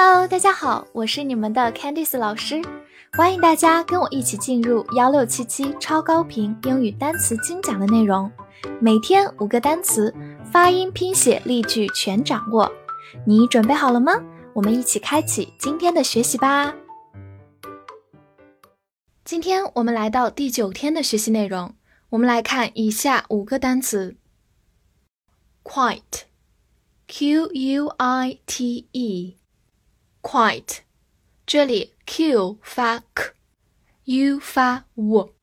Hello，大家好，我是你们的 Candice 老师，欢迎大家跟我一起进入幺六七七超高频英语单词精讲的内容，每天五个单词，发音、拼写、例句全掌握。你准备好了吗？我们一起开启今天的学习吧。今天我们来到第九天的学习内容，我们来看以下五个单词：quite，q u i t e。quite，这里 q 发 k，u 发 w，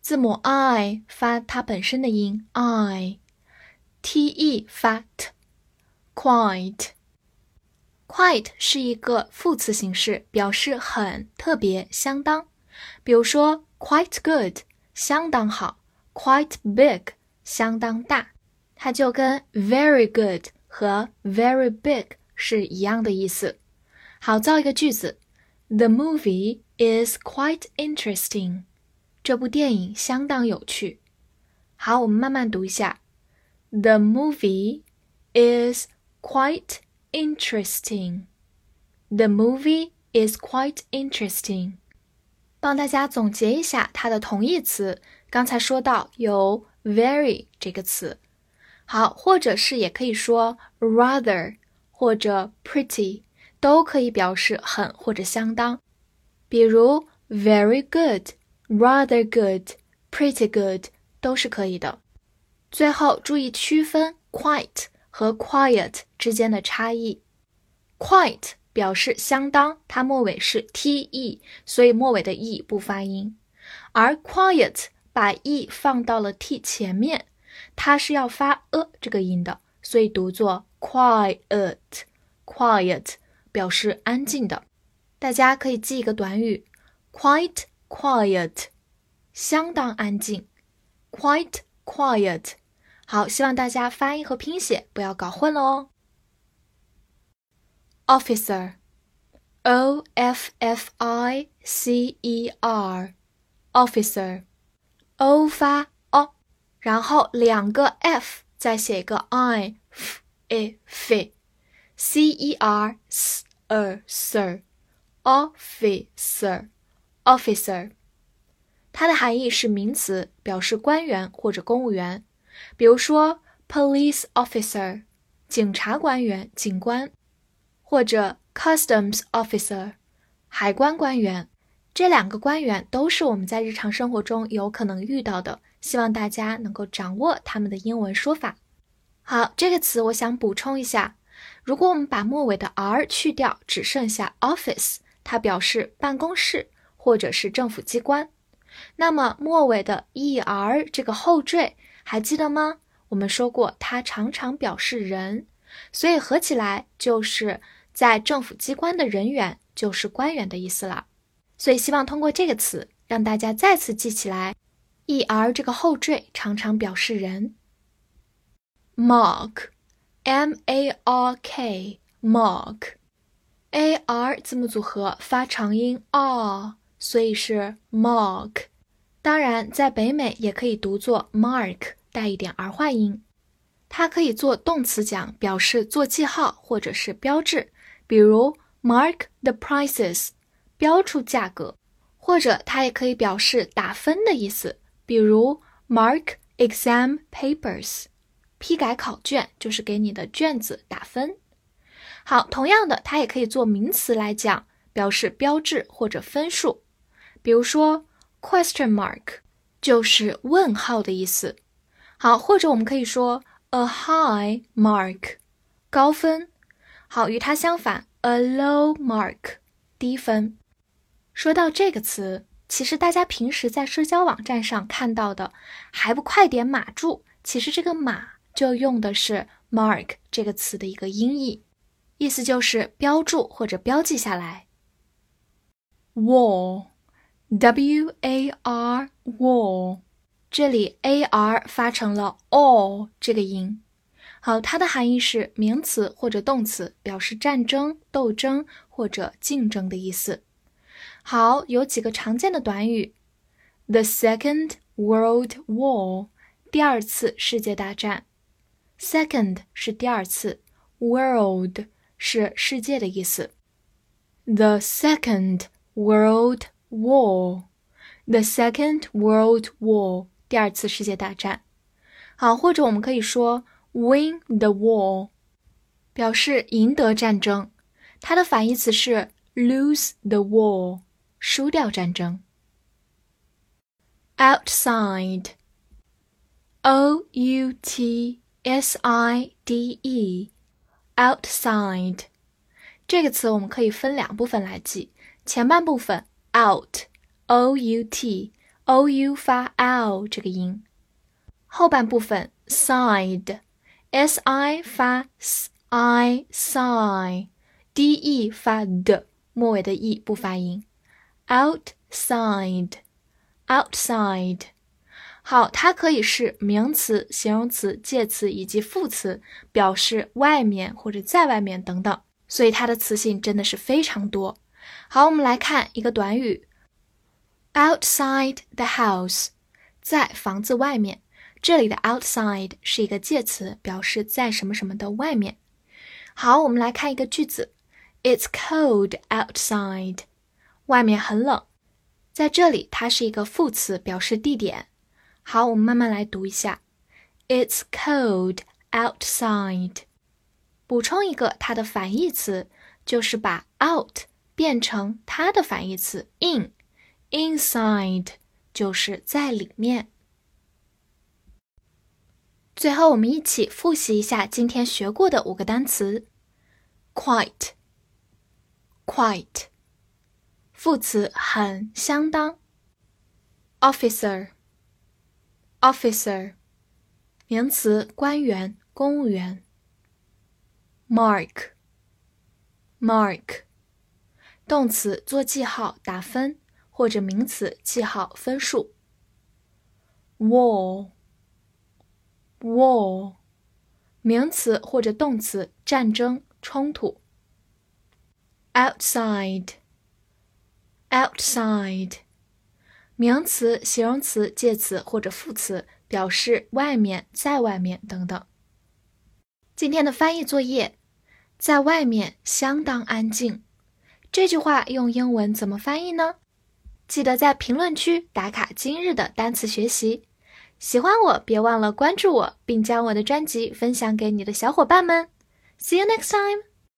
字母 i 发它本身的音 i，t e 发 t，quite，quite 是一个副词形式，表示很、特别、相当。比如说 quite good，相当好；quite big，相当大。它就跟 very good 和 very big 是一样的意思。 好，造一个句子：The movie is quite interesting。这部电影相当有趣。好，我们慢慢读一下：The movie is quite interesting。The movie is quite interesting。帮大家总结一下它的同义词。刚才说到有 very 这个词，好，或者是也可以说 rather 或者 pretty。 都可以表示很或者相当，比如 very good、rather good、pretty good 都是可以的。最后注意区分 quite 和 quiet 之间的差异。quite 表示相当，它末尾是 te，所以末尾的 e 不发音；而 quiet 把 e 放到了 t 前面，它是要发 a 这个音的，所以读作 quiet，quiet。表示安静的，大家可以记一个短语：quite quiet，相当安静。quite quiet，好，希望大家发音和拼写不要搞混了哦。officer，o f f i c e r，officer，o 发 o，然后两个 f，再写一个 i，f e f，c e r s。A sir officer officer，它的含义是名词，表示官员或者公务员。比如说 police officer，警察官员、警官，或者 customs officer，海关官员。这两个官员都是我们在日常生活中有可能遇到的，希望大家能够掌握他们的英文说法。好，这个词我想补充一下。如果我们把末尾的 r 去掉，只剩下 office，它表示办公室或者是政府机关。那么末尾的 er 这个后缀还记得吗？我们说过它常常表示人，所以合起来就是在政府机关的人员，就是官员的意思了。所以希望通过这个词让大家再次记起来，er 这个后缀常常表示人。mark。M A R K mark，A R 字母组合发长音 R，所以是 mark。当然，在北美也可以读作 mark，带一点儿化音。它可以做动词讲，表示做记号或者是标志，比如 mark the prices，标出价格；或者它也可以表示打分的意思，比如 mark exam papers。批改考卷就是给你的卷子打分。好，同样的，它也可以做名词来讲，表示标志或者分数。比如说，question mark 就是问号的意思。好，或者我们可以说 a high mark 高分。好，与它相反，a low mark 低分。说到这个词，其实大家平时在社交网站上看到的，还不快点码住？其实这个码。就用的是 mark 这个词的一个音译，意思就是标注或者标记下来。wall，w a r wall，这里 a r 发成了 all 这个音。好，它的含义是名词或者动词，表示战争、斗争或者竞争的意思。好，有几个常见的短语：the Second World War，第二次世界大战。Second 是第二次，World 是世界的意思。 The Second World War。The Second World War，第二次世界大战。好，或者我们可以说 Win the war，表示赢得战争。它的反义词是 lose the war，输掉战争。Outside，O U T S I D E，outside 这个词我们可以分两部分来记。前半部分 out，O U T，O U 发 o 这个音。后半部分 side，S I 发 i side。d e 发的，末尾的 e 不发音。outside，outside， 好，它可以是名词、形容词、介词以及副词，表示外面或者在外面等等。所以它的词性真的是非常多。好，我们来看一个短语：outside the house，在房子外面。这里的 outside 是一个介词，表示在什么什么的外面。好，我们来看一个句子。It's cold outside. 外面很冷。在这里，它是一个副词，表示地点。好，我们慢慢来读一下。It's cold outside. 补充一个，它的反义词就是把 out 变成它的反义词 in。Inside 就是在里面。最后，我们一起复习一下今天学过的五个单词：quite。quite，副词很相当；officer。Officer，名词官员公务员。mark，mark，动词做记号打分，或者名词记号分数。war，war，名词或者动词战争冲突。outside, outside，名词、形容词、介词或者副词，表示外面、在外面等等。今天的翻译作业，在外面相当安静。这句话用英文怎么翻译呢？记得在评论区打卡今日的单词学习。喜欢我，别忘了关注我，并将我的专辑分享给你的小伙伴们。See you next time.